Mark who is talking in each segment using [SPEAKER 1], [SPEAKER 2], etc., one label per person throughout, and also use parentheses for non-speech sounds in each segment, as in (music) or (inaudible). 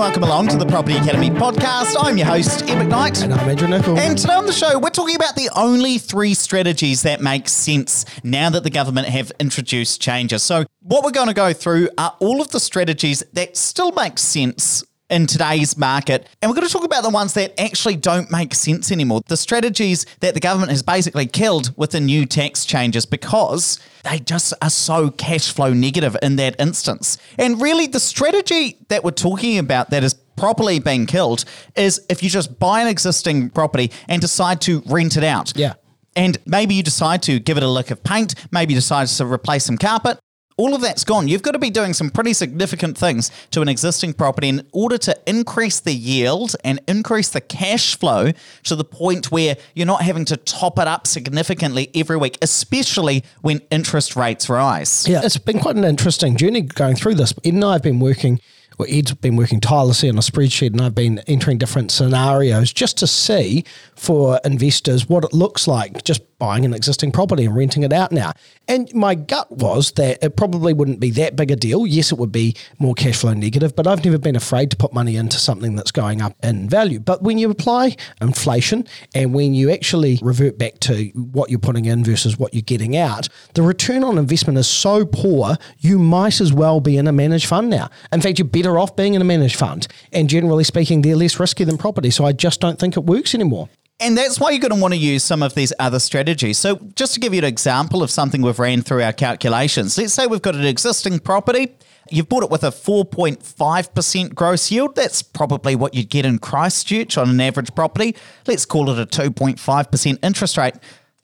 [SPEAKER 1] welcome along to the Property Academy podcast. I'm your host, Ed McKnight.
[SPEAKER 2] And I'm Andrew Nicol.
[SPEAKER 1] And today on the show, we're talking about the only three strategies that make sense now that the government have introduced changes. So, what we're going to go through are all of the strategies that still make sense in today's market. And we're going to talk about the ones that actually don't make sense anymore. The strategies that the government has basically killed with the new tax changes because they just are so cash flow negative in that instance. And really, the strategy that we're talking about that is properly being killed is if you just buy an existing property and decide to rent it out.
[SPEAKER 2] Yeah.
[SPEAKER 1] And maybe you decide to give it a lick of paint, maybe you decide to replace some carpet, all of that's gone. You've got to be doing some pretty significant things to an existing property in order to increase the yield and increase the cash flow to the point where you're not having to top it up significantly every week, especially when interest rates rise.
[SPEAKER 2] Yeah, it's been quite an interesting journey going through this. Ed and I have been working, well, Ed's been working tirelessly on a spreadsheet, and I've been entering different scenarios just to see for investors what it looks like just buying an existing property and renting it out now. And my gut was that it probably wouldn't be that big a deal. Yes, it would be more cash flow negative, but I've never been afraid to put money into something that's going up in value. But when you apply inflation and when you actually revert back to what you're putting in versus what you're getting out, the return on investment is so poor, you might as well be in a managed fund now. In fact, you're better off being in a managed fund. And generally speaking, they're less risky than property. So I just don't think it works anymore.
[SPEAKER 1] And that's why you're going to want to use some of these other strategies. So, just to give you an example of something we've ran through our calculations, let's say we've got an existing property. You've bought it with a 4.5% gross yield. That's probably what you'd get in Christchurch on an average property. Let's call it a 2.5% interest rate.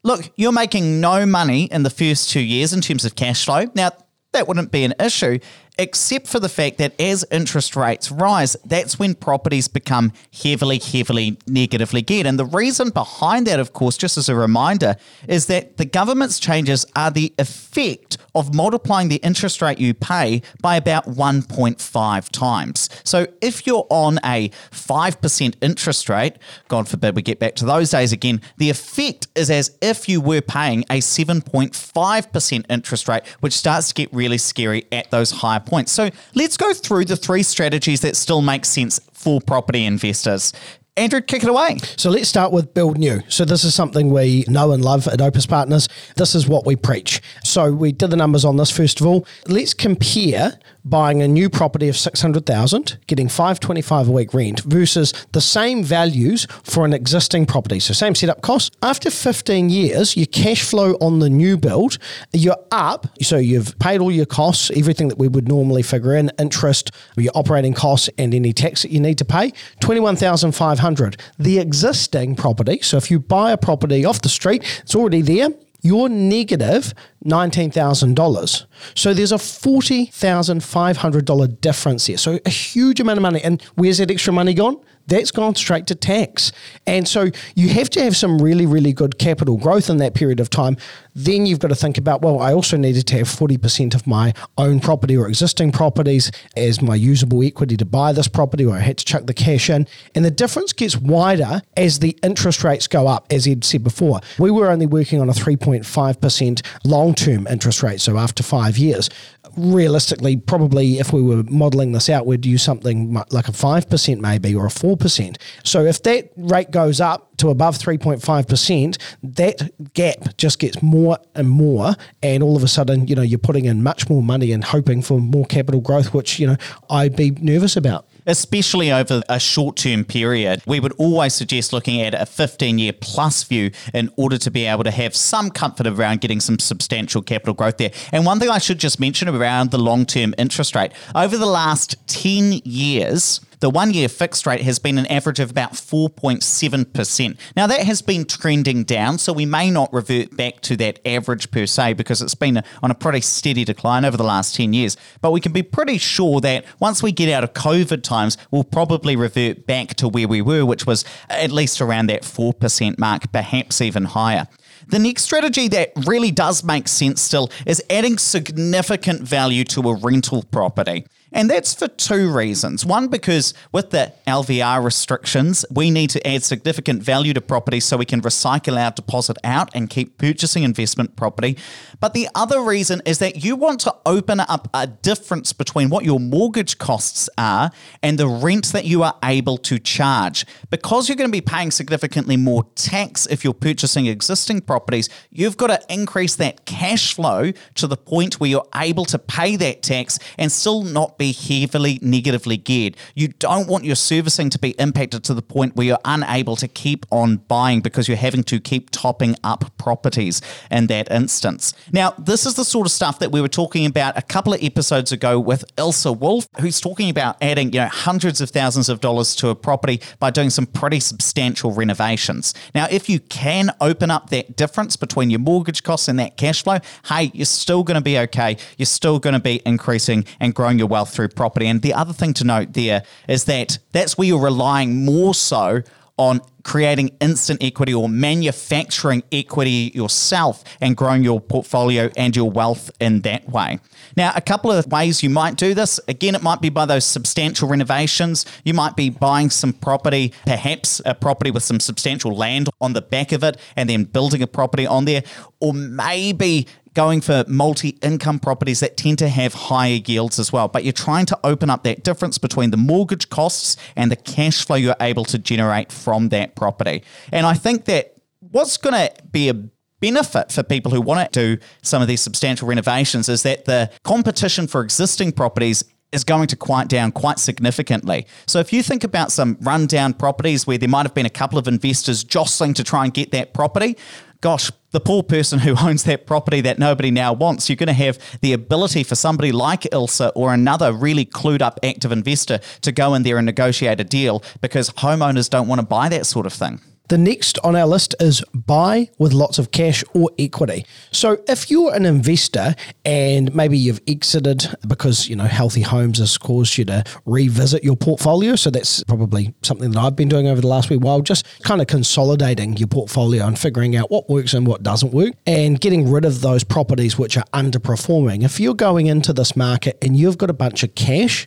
[SPEAKER 1] Look, you're making no money in the first two years in terms of cash flow. Now, that wouldn't be an issue except for the fact that as interest rates rise, that's when properties become heavily, heavily negatively geared. And the reason behind that, of course, just as a reminder, is that the government's changes are the effect of multiplying the interest rate you pay by about 1.5 times. So if you're on a 5% interest rate, God forbid we get back to those days again, the effect is as if you were paying a 7.5% interest rate, which starts to get really scary at those high points. So let's go through the three strategies that still make sense for property investors. Andrew, kick it away.
[SPEAKER 2] So let's start with build new. So this is something we know and love at Opes Partners. This is what we preach. So we did the numbers on this first of all. Let's compare buying a new property of 600,000, getting 525 a week rent versus the same values for an existing property. So same setup cost. After 15 years, your cash flow on the new build, you're up. So you've paid all your costs, everything that we would normally figure in, interest, your operating costs and any tax that you need to pay, 21,500. The existing property, so if you buy a property off the street, it's already there, you're negative $19,000. So there's a $40,500 difference here. So a huge amount of money. And where's that extra money gone? That's gone straight to tax. And so you have to have some really, really good capital growth in that period of time. Then you've got to think about, well, I also needed to have 40% of my own property or existing properties as my usable equity to buy this property, or I had to chuck the cash in. And the difference gets wider as the interest rates go up, as Ed said before. We were only working on a 3.5% long term interest rate, so after five years. Realistically, probably if we were modeling this out, we'd use something like a 5% maybe or a 4%. So if that rate goes up to above 3.5%, that gap just gets more and more. And all of a sudden, you know, you're putting in much more money and hoping for more capital growth, which, you know, I'd be nervous about
[SPEAKER 1] especially over a short term period. We would always suggest looking at a 15 year plus view in order to be able to have some comfort around getting some substantial capital growth there. And one thing I should just mention around the long term interest rate over the last 10 years, the one year fixed rate has been an average of about 4.7%. Now, that has been trending down, so we may not revert back to that average per se because it's been on a pretty steady decline over the last 10 years. But we can be pretty sure that once we get out of COVID times, we'll probably revert back to where we were, which was at least around that 4% mark, perhaps even higher. The next strategy that really does make sense still is adding significant value to a rental property. And that's for two reasons. One, because with the LVR restrictions, we need to add significant value to properties so we can recycle our deposit out and keep purchasing investment property. But the other reason is that you want to open up a difference between what your mortgage costs are and the rent that you are able to charge. Because you're going to be paying significantly more tax if you're purchasing existing properties, you've got to increase that cash flow to the point where you're able to pay that tax and still not be heavily negatively geared. You don't want your servicing to be impacted to the point where you're unable to keep on buying because you're having to keep topping up properties in that instance. Now, this is the sort of stuff that we were talking about a couple of episodes ago with Ilse Wolf, who's talking about adding, you know, hundreds of thousands of dollars to a property by doing some pretty substantial renovations. Now, if you can open up that difference between your mortgage costs and that cash flow, hey, you're still going to be okay. You're still going to be increasing and growing your wealth through property. And the other thing to note there is that that's where you're relying more so on creating instant equity or manufacturing equity yourself and growing your portfolio and your wealth in that way. Now, a couple of ways you might do this. Again, it might be by those substantial renovations. You might be buying some property, perhaps a property with some substantial land on the back of it, and then building a property on there. Or maybe going for multi income properties that tend to have higher yields as well. But you're trying to open up that difference between the mortgage costs and the cash flow you're able to generate from that property. And I think that what's going to be a benefit for people who want to do some of these substantial renovations is that the competition for existing properties is going to quiet down quite significantly. So if you think about some rundown properties where there might have been a couple of investors jostling to try and get that property, gosh, the poor person who (laughs) owns that property that nobody now wants, you're going to have the ability for somebody like Ilse or another really clued up active investor to go in there and negotiate a deal because homeowners don't want to buy that sort of thing.
[SPEAKER 2] The next on our list is buy with lots of cash or equity. So if you're an investor and maybe you've exited because, you know, healthy homes has caused you to revisit your portfolio. So that's probably something that I've been doing over the last week while, just kind of consolidating your portfolio and figuring out what works and what doesn't work and getting rid of those properties which are underperforming. If you're going into this market and you've got a bunch of cash,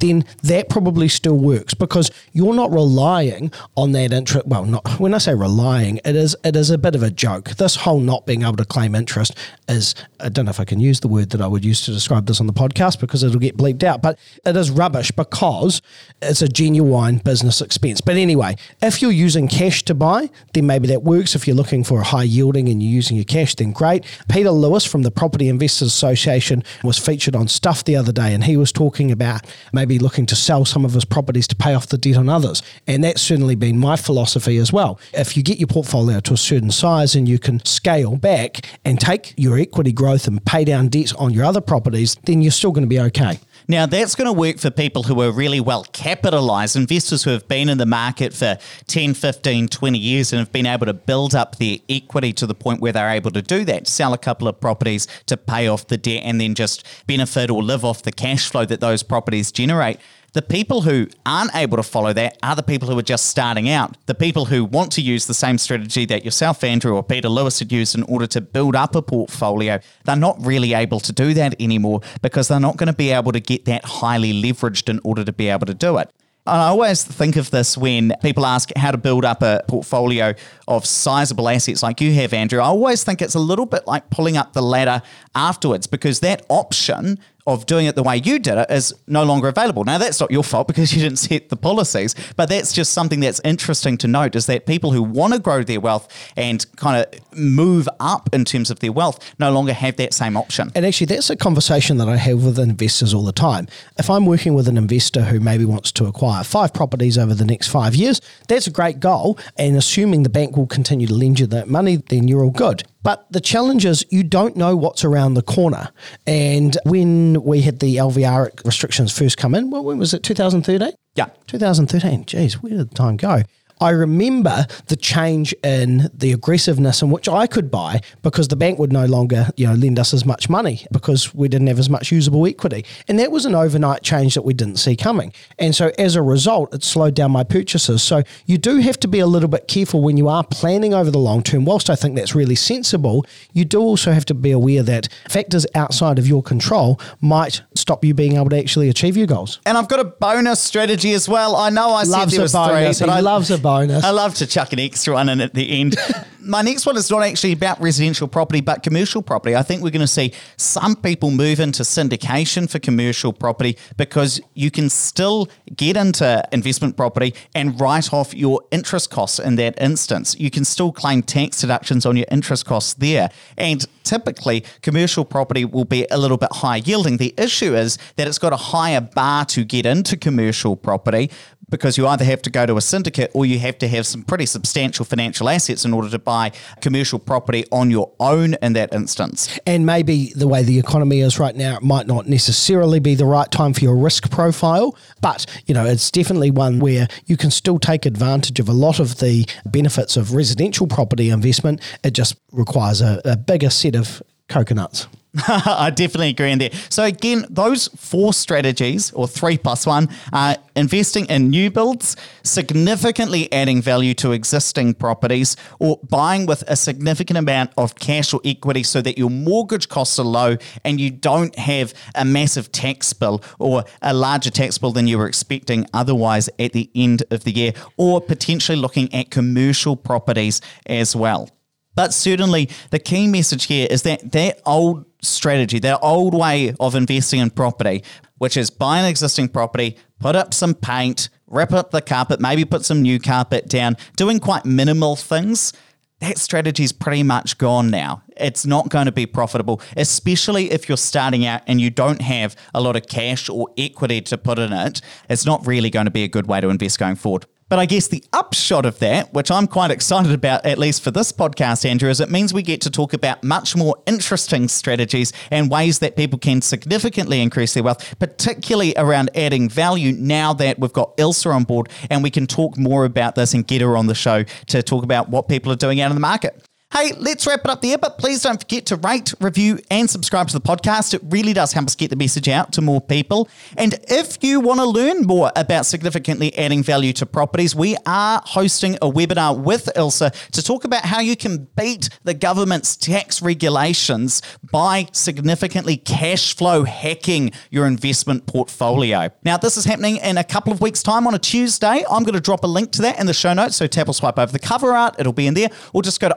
[SPEAKER 2] then that probably still works because you're not relying on that interest. Well, not when I say relying, it is it is a bit of a joke. This whole not being able to claim interest is I don't know if I can use the word that I would use to describe this on the podcast because it'll get bleeped out, but it is rubbish because it's a genuine business expense. But anyway, if you're using cash to buy, then maybe that works. If you're looking for a high yielding and you're using your cash, then great. Peter Lewis from the Property Investors Association was featured on Stuff the other day, and he was talking about maybe be looking to sell some of his properties to pay off the debt on others. And that's certainly been my philosophy as well. If you get your portfolio to a certain size and you can scale back and take your equity growth and pay down debts on your other properties, then you're still going to be okay.
[SPEAKER 1] Now, that's going to work for people who are really well capitalized, investors who have been in the market for 10, 15, 20 years and have been able to build up their equity to the point where they're able to do that, sell a couple of properties to pay off the debt and then just benefit or live off the cash flow that those properties generate. The people who aren't able to follow that are the people who are just starting out. The people who want to use the same strategy that yourself, Andrew, or Peter Lewis had used in order to build up a portfolio, they're not really able to do that anymore because they're not going to be able to get that highly leveraged in order to be able to do it. I always think of this when people ask how to build up a portfolio of sizable assets like you have, Andrew. I always think it's a little bit like pulling up the ladder afterwards because that option of doing it the way you did it is no longer available. Now, that's not your fault because you didn't (laughs) set the policies, but that's just something that's interesting to note is that people who want to grow their wealth and kind of move up in terms of their wealth no longer have that same option.
[SPEAKER 2] And actually, that's a conversation that I have with investors all the time. If I'm working with an investor who maybe wants to acquire five properties over the next five years, that's a great goal. And assuming the bank will continue to lend you that money, then you're all good. But the challenge is you don't know what's around the corner. And when we had the LVR restrictions first come in, well, when was it, 2013?
[SPEAKER 1] Yeah.
[SPEAKER 2] 2013. Geez, where did the time go? I remember the change in the aggressiveness in which I could buy because the bank would no longer, you know, lend us as much money because we didn't have as much usable equity. And that was an overnight change that we didn't see coming. And so as a result, it slowed down my purchases. So you do have to be a little bit careful when you are planning over the long term. Whilst I think that's really sensible, you do also have to be aware that factors outside of your control might stop you being able to actually achieve your goals.
[SPEAKER 1] And I've got a bonus strategy as well. I know I
[SPEAKER 2] Loves
[SPEAKER 1] said there
[SPEAKER 2] a
[SPEAKER 1] was
[SPEAKER 2] bonus.
[SPEAKER 1] three, but
[SPEAKER 2] He
[SPEAKER 1] I
[SPEAKER 2] loves a bonus.
[SPEAKER 1] I love to chuck an extra one in at the end. (laughs) My next one is not actually about residential property, but commercial property. I think we're going to see some people move into syndication for commercial property because you can still get into investment property and write off your interest costs in that instance. You can still claim tax deductions on your interest costs there. And typically, commercial property will be a little bit higher yielding. The issue is that it's got a higher bar to get into commercial property because you either have to go to a syndicate or you have to have some pretty substantial financial assets in order to buy commercial property on your own in that instance.
[SPEAKER 2] And maybe the way the economy is right now, it might not necessarily be the right time for your risk profile, but you know, it's definitely one where you can still take advantage of a lot of the benefits of residential property investment. It just requires a, a bigger set of coconuts. (laughs)
[SPEAKER 1] I definitely agree in there. So again, those four strategies, or three plus one, are investing in new builds, significantly adding value to existing properties, or buying with a significant amount of cash or equity so that your mortgage costs are low and you don't have a massive tax bill or a larger tax bill than you were expecting otherwise at the end of the year, or potentially looking at commercial properties as well. But certainly, the key message here is that that old strategy, that old way of investing in property, which is buy an existing property, put up some paint, rip up the carpet, maybe put some new carpet down, doing quite minimal things. That strategy is pretty much gone now. It's not going to be profitable, especially if you're starting out and you don't have a lot of cash or equity to put in it. It's not really going to be a good way to invest going forward. But I guess the upshot of that, which I'm quite excited about, at least for this podcast, Andrew, is it means we get to talk about much more interesting strategies and ways that people can significantly increase their wealth, particularly around adding value now that we've got Ilse on board and we can talk more about this and get her on the show to talk about what people are doing out in the market. Hey, let's wrap it up there, but please don't forget to rate, review, and subscribe to the podcast. It really does help us get the message out to more people. And if you want to learn more about significantly adding value to properties, we are hosting a webinar with Ilse to talk about how you can beat the government's tax regulations by significantly cash flow hacking your investment portfolio. Now, this is happening in a couple of weeks' time on a Tuesday. I'm going to drop a link to that in the show notes. So tap or swipe over the cover art, it'll be in there, or just go to